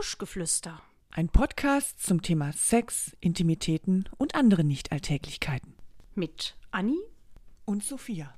Buschgeflüster. Ein Podcast zum Thema Sex, Intimitäten und andere Nichtalltäglichkeiten. Mit Anni Und Sophia.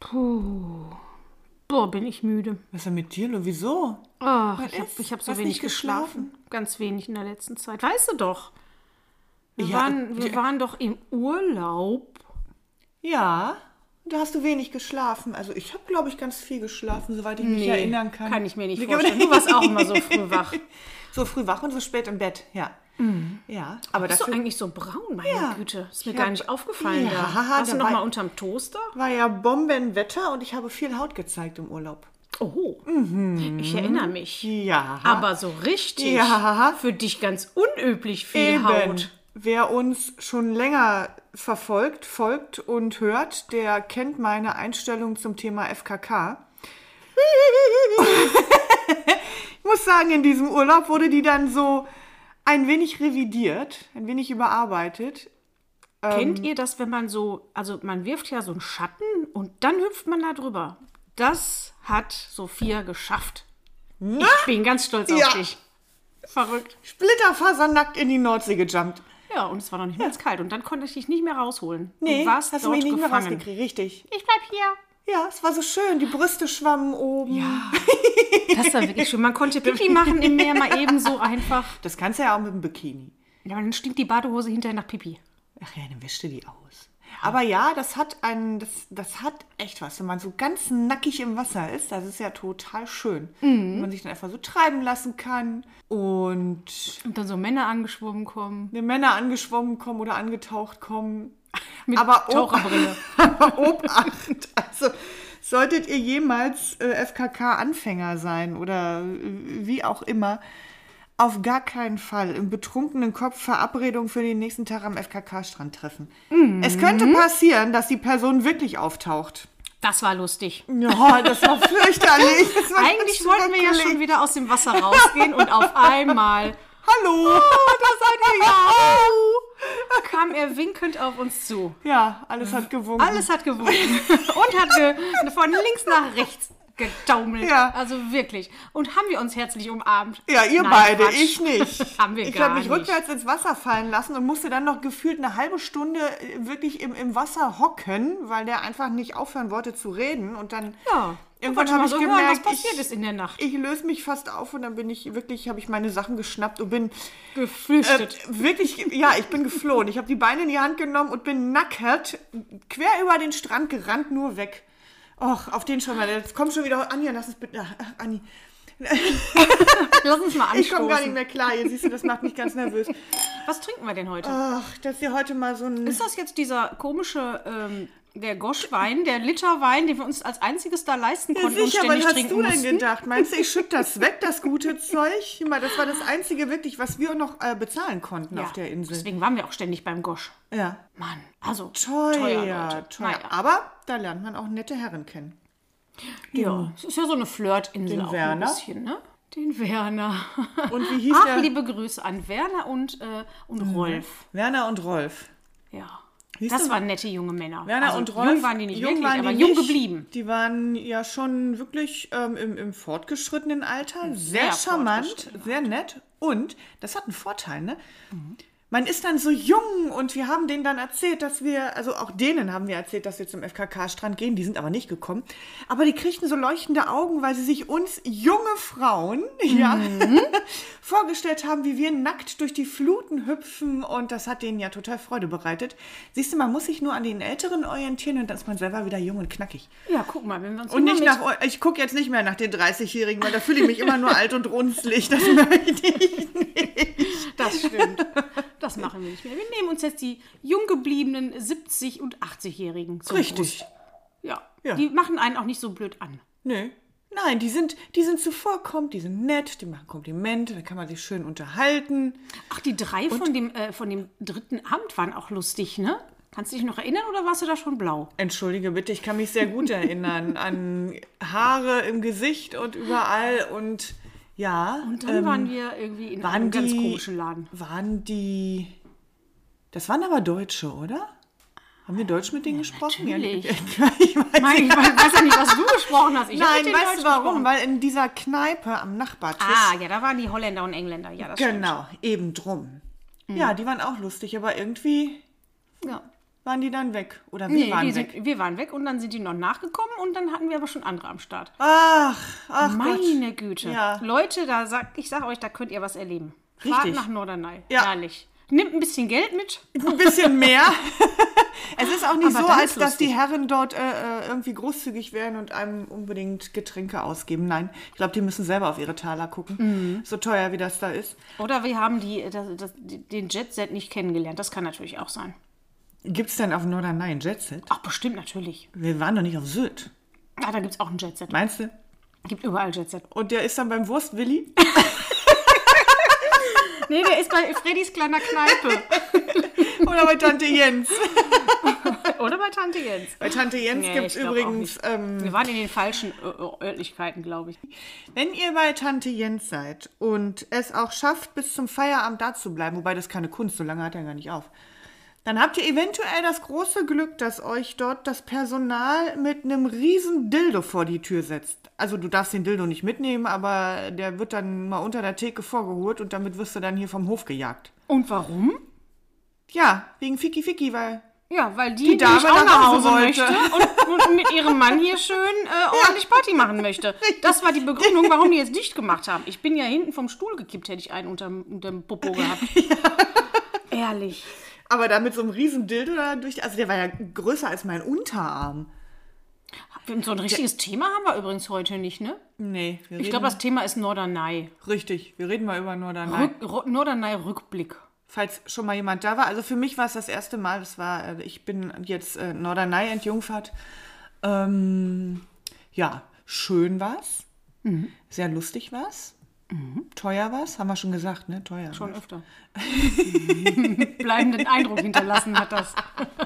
Puh. Boah, bin ich müde. Was ist denn mit dir? Lo? Wieso? Ach, Was ich habe hab so Hast wenig nicht geschlafen. geschlafen? Ganz wenig in der letzten Zeit. Weißt du doch. Wir, Ja, waren, wir die- waren doch im Urlaub. Ja, da hast du wenig geschlafen. Also ich habe, glaube ich, ganz viel geschlafen, soweit ich mich erinnern kann. Kann ich mir nicht vorstellen. Du warst auch immer so früh wach. So früh wach und so spät im Bett, ja. Ja, aber Bist du dafür eigentlich so braun, meine Ja. Güte? Ist mir Ich gar hab- nicht aufgefallen. Ja, da. Warst du noch mal unterm Toaster? war ja Bombenwetter und ich habe viel Haut gezeigt im Urlaub. Oh, ich erinnere mich. Ja. Aber so richtig. Ja. Für dich ganz unüblich viel Eben. Haut. Wer uns schon länger verfolgt, folgt und hört, der kennt meine Einstellung zum Thema FKK. ich muss sagen, in diesem Urlaub wurde die dann so ein wenig revidiert, ein wenig überarbeitet. Kennt Ähm. ihr das, wenn man so, also man wirft ja so einen Schatten und dann hüpft man da drüber? Das hat Sophia geschafft. Ich bin ganz stolz auf Ja. dich. Verrückt. Splitterfasernackt in die Nordsee gejumpt. Ja, und es war noch nicht mehr kalt und dann konnte ich dich nicht mehr rausholen. Nee, du warst hast du dort mich nicht mehr gefangen. rausgekriegt, richtig. Ich bleib hier. Ja, es war so schön, die Brüste schwammen oben. Ja. Das war wirklich schön. Man konnte Pipi machen im Meer mal eben so einfach. Das kannst du ja auch mit dem Bikini. Ja, aber dann stinkt die Badehose hinterher nach Pipi. Ach ja, dann wäschte die aus. Aber ja, das hat ein, das, das hat echt was. Wenn man so ganz nackig im Wasser ist, das ist ja total schön. Wenn man sich dann einfach so treiben lassen kann und Und dann so Männer angeschwommen kommen. die Männer angeschwommen kommen oder angetaucht kommen. Mit Aber ob- Taucherbrille. Aber Obacht, also solltet ihr jemals äh, FKK-Anfänger sein oder äh, wie auch immer, auf gar keinen Fall im betrunkenen Kopf Verabredung für den nächsten Tag am FKK-Strand treffen. Es könnte passieren, dass die Person wirklich auftaucht. Das war lustig. Ja, das war fürchterlich. Das war Eigentlich wollten wir ja schon wieder aus dem Wasser rausgehen und auf einmal Hallo! da seid ihr ja. kam er winkend auf uns zu. Ja, alles hat gewunken. Alles hat gewunken und hat ge von links nach rechts getaumelt. Ja. Also wirklich. Und haben wir uns herzlich umarmt. Ja, ihr Nein, beide, Quatsch. ich nicht. Haben wir ich gar habe mich rückwärts ins Wasser fallen lassen und musste dann noch gefühlt eine halbe Stunde äh, wirklich im, im Wasser hocken, weil der einfach nicht aufhören wollte zu reden. Und dann Ja. irgendwann habe ich so hören, gemerkt, was passiert ich, ist in der Nacht. ich löse mich fast auf und dann bin ich wirklich, habe ich meine Sachen geschnappt und bin äh, Geflüchtet. wirklich, ja, ich bin geflohen. Ich habe die Beine in die Hand genommen und bin nackert quer über den Strand gerannt, nur weg. Och, auf den schon mal. Jetzt komm schon wieder. Anja, lass es bitte. Ach, Anni. Lass uns mal Ich komme gar nicht anstoßen. mehr klar. Hier siehst du, das macht mich ganz nervös. Was trinken wir denn heute? Ach, dass wir heute mal so ein. Ist das jetzt dieser komische, ähm, der Goschwein, der Literwein, den wir uns als einziges da leisten Ja, konnten und sicher, was ständig hast trinken du denn mussten? gedacht? Meinst du, ich schütte das weg, das gute Zeug? Mal, das war das Einzige wirklich, was wir noch äh, bezahlen konnten auf der Insel. Deswegen waren wir auch ständig beim Gosch. Ja. Mann, also Teuer, teuer, Leute. teuer. Naja. Aber da lernt man auch nette Herren kennen. Ja, es ist ja so eine Flirtinsel Den auch Werner. ein bisschen, ne? Den Werner. Und wie hieß Ach, der? liebe Grüße an Werner und, äh, und Rolf. Werner und Rolf. Ja. Hieß Das der- waren nette junge Männer. Werner also, und Rolf. Jung waren die nicht wirklich, waren die aber jung nicht. geblieben. Die waren ja schon wirklich ähm, im, im fortgeschrittenen Alter. Sehr, Sehr charmant, sehr nett. Und das hat einen Vorteil, ne? Man ist dann so jung und wir haben denen dann erzählt, dass wir, also auch denen haben wir erzählt, dass wir zum FKK-Strand gehen. Die sind aber nicht gekommen. Aber die kriegten so leuchtende Augen, weil sie sich uns junge Frauen, ja, vorgestellt haben, wie wir nackt durch die Fluten hüpfen. Und das hat denen ja total Freude bereitet. Siehst du, man muss sich nur an den Älteren orientieren und dann ist man selber wieder jung und knackig. Ja, guck mal, wenn wir uns Und nicht nach, ich gucke jetzt nicht mehr nach den 30-Jährigen, weil da fühle ich mich immer nur alt und runzlig. Das möchte ich nicht. Das stimmt. Das machen wir nicht mehr. Wir nehmen uns jetzt die jung gebliebenen 70- und 80-Jährigen zur Richtig. Ja. Ja. Die machen einen auch nicht so blöd an. Nö. Nein, die sind, die sind zuvorkommend, die sind nett, die machen Komplimente, da kann man sich schön unterhalten. Ach, die drei von dem, äh, von dem dritten Abend waren auch lustig, ne? Kannst du dich noch erinnern oder warst du da schon blau? Entschuldige bitte, ich kann mich sehr gut erinnern an Haare im Gesicht und überall und ja. Und dann ähm, waren wir irgendwie in waren einem ganz die- komischen Laden. Waren die. Das waren aber Deutsche, oder? Haben wir Deutsch mit denen gesprochen? natürlich. Ja, ich weiß Mein, ich weiß ja nicht, was du gesprochen hast. Ich Nein, weißt du warum? gesprochen. Weil in dieser Kneipe am Nachbartisch. Ah, ja, da waren die Holländer und Engländer. Ja, das genau, eben drum. Mhm. Ja, die waren auch lustig, aber irgendwie stimmt. Ja. Waren die dann weg. Oder wir Nee, waren weg. sind, wir waren weg und dann sind die noch nachgekommen und dann hatten wir aber schon andere am Start. Ach, ach Gott. Meine Güte. Ja. Leute, da sag, ich sage euch, da könnt ihr was erleben. Fahrt Richtig. nach Norderney. Ja. Herrlich. Nimmt ein bisschen Geld mit. Ein bisschen mehr. es ist auch nicht Aber so, als dass die. Herren dort äh, äh, irgendwie großzügig wären und einem unbedingt Getränke ausgeben. Nein, ich glaube, die müssen selber auf ihre Taler gucken. Mhm. So teuer, wie das da ist. Oder wir haben die, das, das, den Jet-Set nicht kennengelernt. Das kann natürlich auch sein. Gibt es denn auf Norderney ein Jetset? Ach, bestimmt natürlich. Wir waren doch nicht auf Sylt. Ah, da gibt es auch ein Jet-Set. Meinst du? Gibt überall Jet-Set. Und der ist dann beim Wurstwilli? Nee, der ist bei Freddys kleiner Kneipe. Oder bei Tante Jens? Oder bei Tante Jens. Bei Tante Jens Nee, gibt es übrigens, ähm, Wir waren in den falschen Örtlichkeiten, glaube ich. wenn ihr bei Tante Jens seid und es auch schafft, bis zum Feierabend da zu bleiben, wobei das keine Kunst, so lange hat er gar nicht auf, dann habt ihr eventuell das große Glück, dass euch dort das Personal mit einem riesen Dildo vor die Tür setzt. Also du darfst den Dildo nicht mitnehmen, aber der wird dann mal unter der Theke vorgeholt und damit wirst du dann hier vom Hof gejagt. Und warum? Ja, wegen Fiki Fiki, weil Ja, weil die, Die Dame nämlich auch nach Hause möchte und, und mit ihrem Mann hier schön äh, ordentlich Party machen möchte. Das war die Begründung, warum die jetzt dicht gemacht haben. Ich bin ja hinten vom Stuhl gekippt, hätte ich einen unterm, unterm Popo gehabt. Ehrlich. Aber da mit so einem riesen Dildo da durch, also der war ja größer als mein Unterarm. So ein richtiges Thema haben wir übrigens heute nicht, ne? Nee, Ich glaube, das Thema ist Norderney. richtig. Wir reden mal über Norderney. Rück, Norderney-Rückblick. Falls schon mal jemand da war. Also für mich war es das erste Mal. Das war, äh, ich bin jetzt äh, Norderney entjungfert. Ähm, ja, schön war's. Mhm. Sehr lustig war's. Teuer war's, haben wir schon gesagt, ne? Teuer. Schon war's. öfter. Bleibenden Eindruck hinterlassen hat das.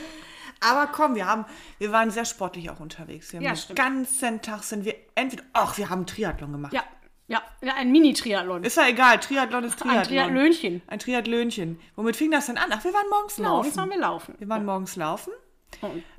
Aber komm, wir haben, wir waren sehr sportlich auch unterwegs. Wir haben Ja, den stimmt. ganzen Tag sind wir entweder, ach, wir haben Triathlon gemacht. Ja, ja, ja ein Mini-Triathlon. Ist ja egal, Triathlon ist Triathlon. Ein Triathlönchen. Ein Triathlönchen. Womit fing das denn an? Ach, wir waren morgens laufen. Morgens haben wir laufen. Wir waren morgens laufen.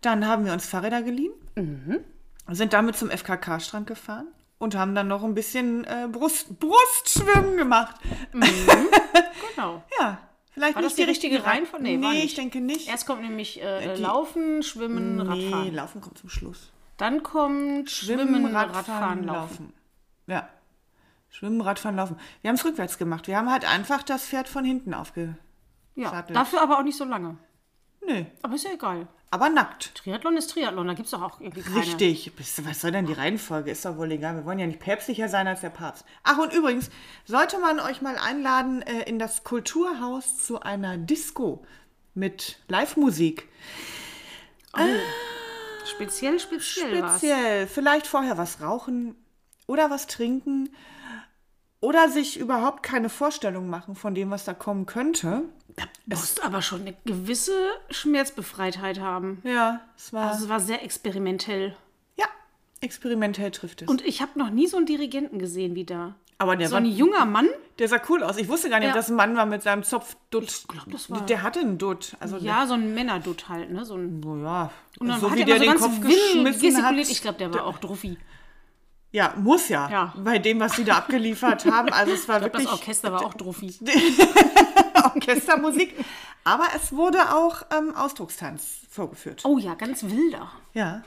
Dann haben wir uns Fahrräder geliehen. Mhm. Sind damit zum FKK-Strand gefahren. Und haben dann noch ein bisschen äh, Brust, Brustschwimmen gemacht. Genau. Ja, vielleicht War nicht das die richtige Reihenfolge? Nee, Nee, ich denke nicht. Erst kommt nämlich äh, die- Laufen, Schwimmen, nee, Radfahren. Laufen kommt zum Schluss. Dann kommt Schwimmen, Radfahren, Laufen. Ja. Schwimmen, Radfahren, Laufen. Wir haben es rückwärts gemacht. Wir haben halt einfach das Pferd von hinten aufge... Ja, dafür aber auch nicht so lange. Nö, Aber ist ja egal. Aber nackt. Triathlon ist Triathlon, da gibt es doch auch irgendwie keine. Richtig. Was soll denn die Reihenfolge? Ist doch wohl egal. Wir wollen ja nicht päpstlicher sein als der Papst. Ach, und übrigens, sollte man euch mal einladen äh, in das Kulturhaus zu einer Disco mit Live-Musik. Speziell, speziell, was. Speziell. Vielleicht vorher was rauchen oder was trinken oder sich überhaupt keine Vorstellung machen von dem, was da kommen könnte. Du musst aber schon eine gewisse Schmerzbefreitheit haben. Ja, es war. Also es war sehr experimentell. ja, experimentell trifft es. Und ich habe noch nie so einen Dirigenten gesehen wie da. Aber der so war- ein junger Mann. Der sah cool aus. Ich wusste gar nicht, Ja. dass ein Mann war mit seinem Zopfdutt. Ich glaub, das war- Der hatte einen Dutt. Also Ja, so ein Männerdutt halt, ne? So ein, so, ja. und dann so hat wie er der den so Kopf ganz wild geschmissen hat. Ich glaube, der war auch Druffi. Ja, muss ja. Ja. Bei dem, was die da abgeliefert haben. Also es war Ich glaube, das wirklich Orchester war auch Druffi. Orchestermusik. Aber es wurde auch ähm, Ausdruckstanz vorgeführt. Oh ja, ganz wilder. Ja.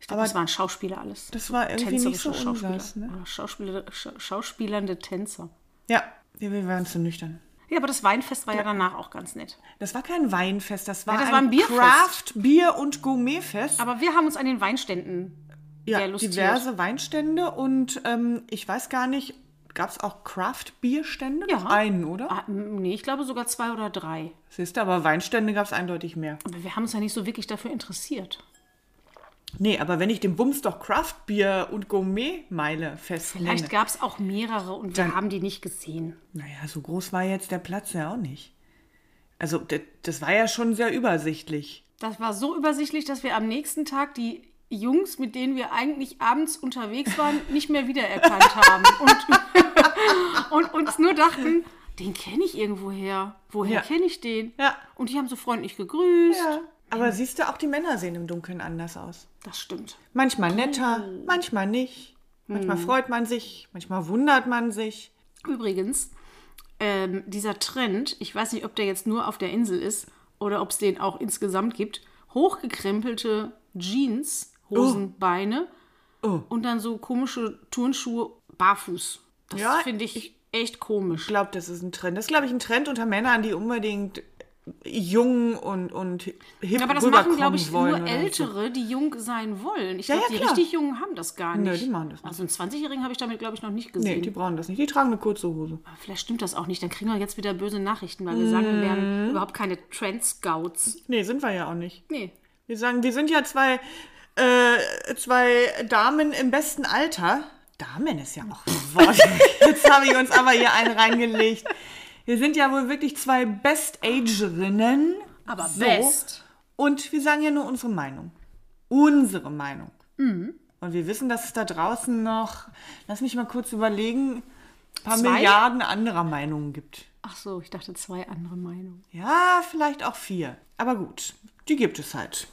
Ich glaube, das waren Schauspieler alles. Das war irgendwie nicht so Tänzerische Schauspieler. unseres, ne? Schauspieler, Scha schauspielernde Tänzer. Ja, wir, waren zu nüchtern. Ja, aber das Weinfest war ja danach auch ganz nett. Das war kein Weinfest, das war, Ja, das ein, war ein Bierfest. Craft, Bier und Gourmetfest. Aber wir haben uns an den Weinständen ja, sehr lustiert. diverse Weinstände und ähm, ich weiß gar nicht, gab es auch Craft-Bierstände? Ja. Noch einen, oder? Ah, nee, ich glaube sogar zwei oder drei. Siehst du, aber Weinstände gab es eindeutig mehr. Aber wir haben uns ja nicht so wirklich dafür interessiert. Nee, aber wenn ich den Bums doch Craft-Bier und Gourmet-Meile fest Vielleicht nenne. gab es auch mehrere und wir haben die nicht gesehen. Naja, so groß war jetzt der Platz ja auch nicht. Also, das, das war ja schon sehr übersichtlich. Das war so übersichtlich, dass wir am nächsten Tag die Jungs, mit denen wir eigentlich abends unterwegs waren, nicht mehr wiedererkannt haben. Und, und uns nur dachten, den kenne ich irgendwoher. Woher Ja. kenne ich den? Ja. Und die haben so freundlich gegrüßt. Ja. Aber siehst du, auch die Männer sehen im Dunkeln anders aus. Das stimmt. Manchmal netter, manchmal nicht. Manchmal freut man sich, manchmal wundert man sich. Übrigens, ähm, dieser Trend, ich weiß nicht, ob der jetzt nur auf der Insel ist oder ob es den auch insgesamt gibt, hochgekrempelte Jeans, Hosenbeine Oh. und dann so komische Turnschuhe barfuß. Das Ja, finde ich echt komisch. Ich glaube, das ist ein Trend. Das ist, glaube ich, ein Trend unter Männern, die unbedingt jung und, und hip Aber das machen, glaube ich, nur oder so. Ältere, die jung sein wollen. Ich Ja, glaube, ja, die klar. richtig Jungen haben das gar nicht. Nö, die machen das nicht. Also einen 20-Jährigen habe ich damit, glaube ich, noch nicht Nee, gesehen. die brauchen das nicht. Die tragen eine kurze Hose. Aber vielleicht stimmt das auch nicht. Dann kriegen wir jetzt wieder böse Nachrichten, weil wir sagen, wir Mhm. wären überhaupt keine Trend-Scouts. Nee, sind wir ja auch nicht. Nee. Wir sagen, wir sind ja zwei, äh, zwei Damen im besten Alter. Damen ist ja auch ein Wort. Jetzt habe ich uns aber hier einen reingelegt. Wir sind ja wohl wirklich zwei Best-Agerinnen. Aber So. best. Und wir sagen ja nur unsere Meinung. Unsere Meinung. Mhm. Und wir wissen, dass es da draußen noch, lass mich mal kurz überlegen, ein paar Zwei? Milliarden anderer Meinungen gibt. Ach so, ich dachte zwei andere Meinungen. Ja, vielleicht auch vier. Aber gut, die gibt es halt.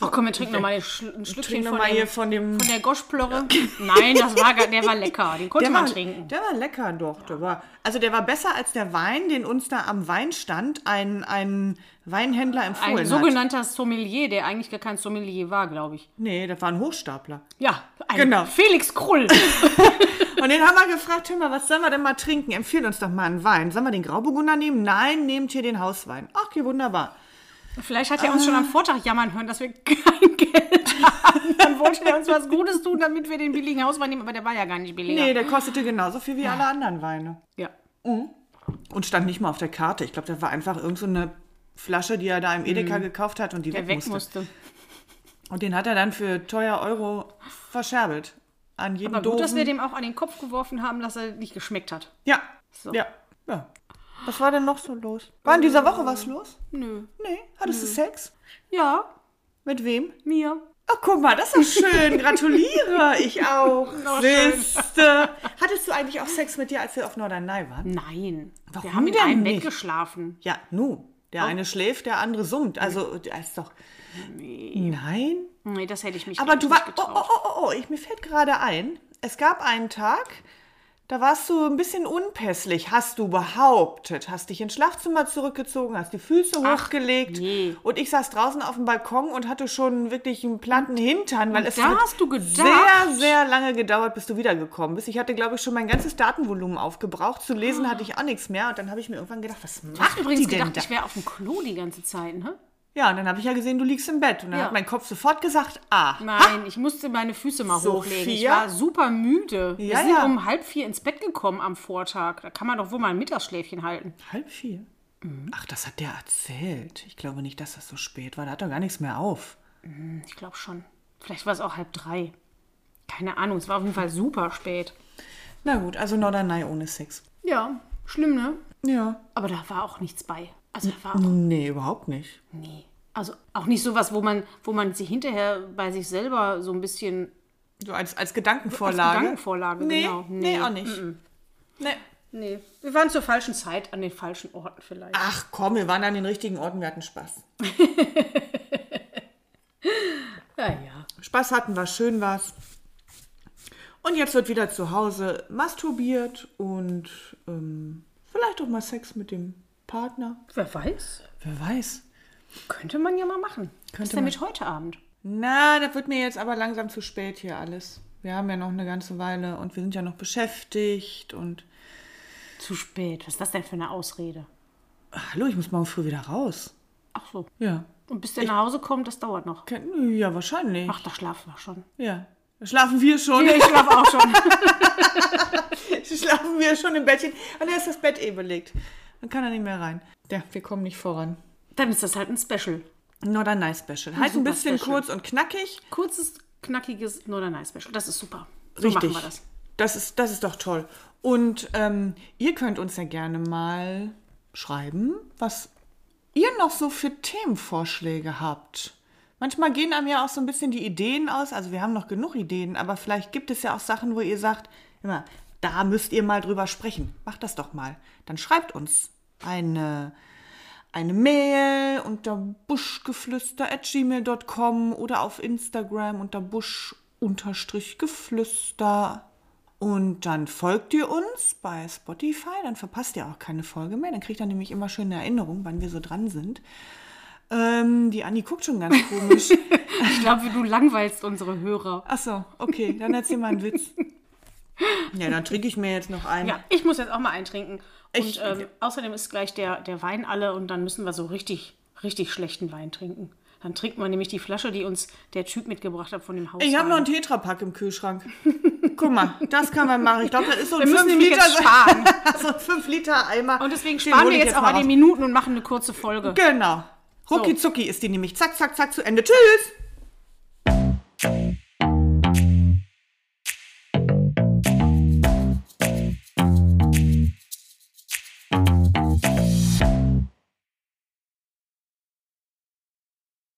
Ach komm, wir trinken nochmal ein, Schl ein Schlückchen wir von, dem, hier von dem. von der Goschplörre. Nein, das war, der war lecker. Den konnte Der man war, trinken. der war lecker doch. Der war, also der war besser als der Wein, den uns da am Weinstand ein, ein Weinhändler empfohlen Ein hat. sogenannter Sommelier, der eigentlich gar kein Sommelier war, glaube ich. Nee, das war ein Hochstapler. Ja, ein Genau. Felix Krull. Und den haben wir gefragt, hör mal, was sollen wir denn mal trinken? Empfehl uns doch mal einen Wein. Sollen wir den Grauburgunder nehmen? Nein, nehmt hier den Hauswein. Ach, okay, wunderbar. Vielleicht hat er uns schon am Vortag jammern hören, dass wir kein Geld haben. Dann wollte er uns was Gutes tun, damit wir den billigen Hauswein nehmen, aber der war ja gar nicht billiger. Nee, der kostete genauso viel wie alle anderen Weine. Ja. Und stand nicht mal auf der Karte. Ich glaube, das war einfach irgend so eine Flasche, die er da im Edeka gekauft hat und die Mhm. Der weg, musste. musste. Und den hat er dann für teuer Euro verscherbelt. An jeden Aber gut, dass doofen- wir dem auch an den Kopf geworfen haben, dass er nicht geschmeckt hat. Ja. So. Ja. ja. Was war denn noch so los? War in dieser Woche was los? Nö. Nee. Hattest du Sex? Ja, Mit wem? mir. Ach, guck mal, das ist schön. Gratuliere. Ich auch. Siehste. Hattest du eigentlich auch Sex mit dir, als wir auf Norderney waren? Nein. Warum wir haben in denn einem nicht? Bett geschlafen. Ja, nu. Oh. Der eine schläft, der andere summt. Also, der ist doch. Nein? Nee, das hätte ich mich Aber du warst. Oh, getraut. oh, oh, oh, ich, mir fällt gerade ein. Es gab einen Tag, da warst du ein bisschen unpässlich, hast du behauptet. Hast dich ins Schlafzimmer zurückgezogen, hast die Füße hochgelegt. nee. Und ich saß draußen auf dem Balkon und hatte schon wirklich einen platten Hintern, weil es da hast du gedacht? sehr, sehr lange gedauert, bis du wiedergekommen bist. Ich hatte, glaube ich, schon mein ganzes Datenvolumen aufgebraucht. Zu lesen hatte ich auch nichts mehr. Und dann habe ich mir irgendwann gedacht, was macht habe übrigens die denn gedacht, da? ich wäre auf dem Klo die ganze Zeit, ne? Ja, und dann habe ich ja gesehen, du liegst im Bett. Und dann Ja. hat mein Kopf sofort gesagt, ah, Nein, ich musste meine Füße mal hochlegen. Ich Sophia? war super müde. Wir Ja, sind ja. um halb vier ins Bett gekommen am Vortag. Da kann man doch wohl mal ein Mittagsschläfchen halten. halb vier. Mhm. Ach, das hat der erzählt. Ich glaube nicht, dass das so spät war. Da hat doch gar nichts mehr auf. Ich glaube schon. Vielleicht war es auch halb drei. Keine Ahnung, es war auf jeden Fall super spät. Na gut, also Norderney ohne Sex. Ja, schlimm, ne? Ja. Aber da war auch nichts bei. Also da war auch Nee, überhaupt nicht. Nee. Also auch nicht sowas, wo man, wo man sich hinterher bei sich selber so ein bisschen So als, als als Gedankenvorlage. Gedankenvorlage, nee, genau. nee, auch nicht. Nee. Nee. Wir waren zur falschen Zeit an den falschen Orten vielleicht. Ach komm, wir waren an den richtigen Orten, wir hatten Spaß. Ja, ja. Spaß hatten wir, schön war's. Und jetzt wird wieder zu Hause masturbiert und ähm, vielleicht auch mal Sex mit dem Partner. Wer weiß? Wer weiß. Könnte man ja mal machen. Was Könnte ist denn mit heute Abend? Na, das wird mir jetzt aber langsam zu spät hier alles. Wir haben ja noch eine ganze Weile und wir sind ja noch beschäftigt und Zu spät. Was ist das denn für eine Ausrede? hallo, ich muss morgen früh wieder raus. Ach so. Ja. Und bis der nach Hause kommt, das dauert noch. Ken- Ja, wahrscheinlich. Ach, da schlafen wir schon. Ja. Da Schlafen wir schon. Ich schlafe auch schon. Schlafen wir schon im Bettchen. Und dann ist das Bett eh belegt. Dann kann er nicht mehr rein. Ja, wir kommen nicht voran. Dann ist das halt ein Special. Norderney Special. Halt ein bisschen Special. kurz und knackig. Kurzes, knackiges Norderney-Special. Das ist super. So Richtig. machen wir das. Das ist, das ist doch toll. Und ähm, ihr könnt uns ja gerne mal schreiben, was ihr noch so für Themenvorschläge habt. Manchmal gehen einem ja auch so ein bisschen die Ideen aus. Also wir haben noch genug Ideen, aber vielleicht gibt es ja auch Sachen, wo ihr sagt, immer, da müsst ihr mal drüber sprechen. Macht das doch mal. Dann schreibt uns eine, eine Mail unter buschgeflüster.gmail.com oder auf Instagram unter busch-geflüster. Und dann folgt ihr uns bei Spotify, dann verpasst ihr auch keine Folge mehr. Dann kriegt ihr nämlich immer schön eine Erinnerung, wann wir so dran sind. Ähm, die Anni guckt schon ganz komisch. Ich glaube, du langweilst unsere Hörer. Ach so, okay, dann erzähl mal einen Witz. Ja, dann trinke ich mir jetzt noch einen. Ja, ich muss jetzt auch mal eintrinken. Und Ich- ähm, außerdem ist gleich der, der Wein alle und dann müssen wir so richtig, richtig schlechten Wein trinken. Dann trinkt man nämlich die Flasche, die uns der Typ mitgebracht hat von dem Haus. Ich habe noch einen Tetrapack im Kühlschrank. Guck mal, das kann man machen. Ich glaube, das ist so ein Wir müssen 5 nämlich Liter, jetzt sparen. so ein 5 Liter Eimer. Und deswegen sparen wir ich jetzt auch an den. Minuten und machen eine kurze Folge. Genau. Rucki zucki ist die nämlich zack, zack, zack zu Ende. Tschüss.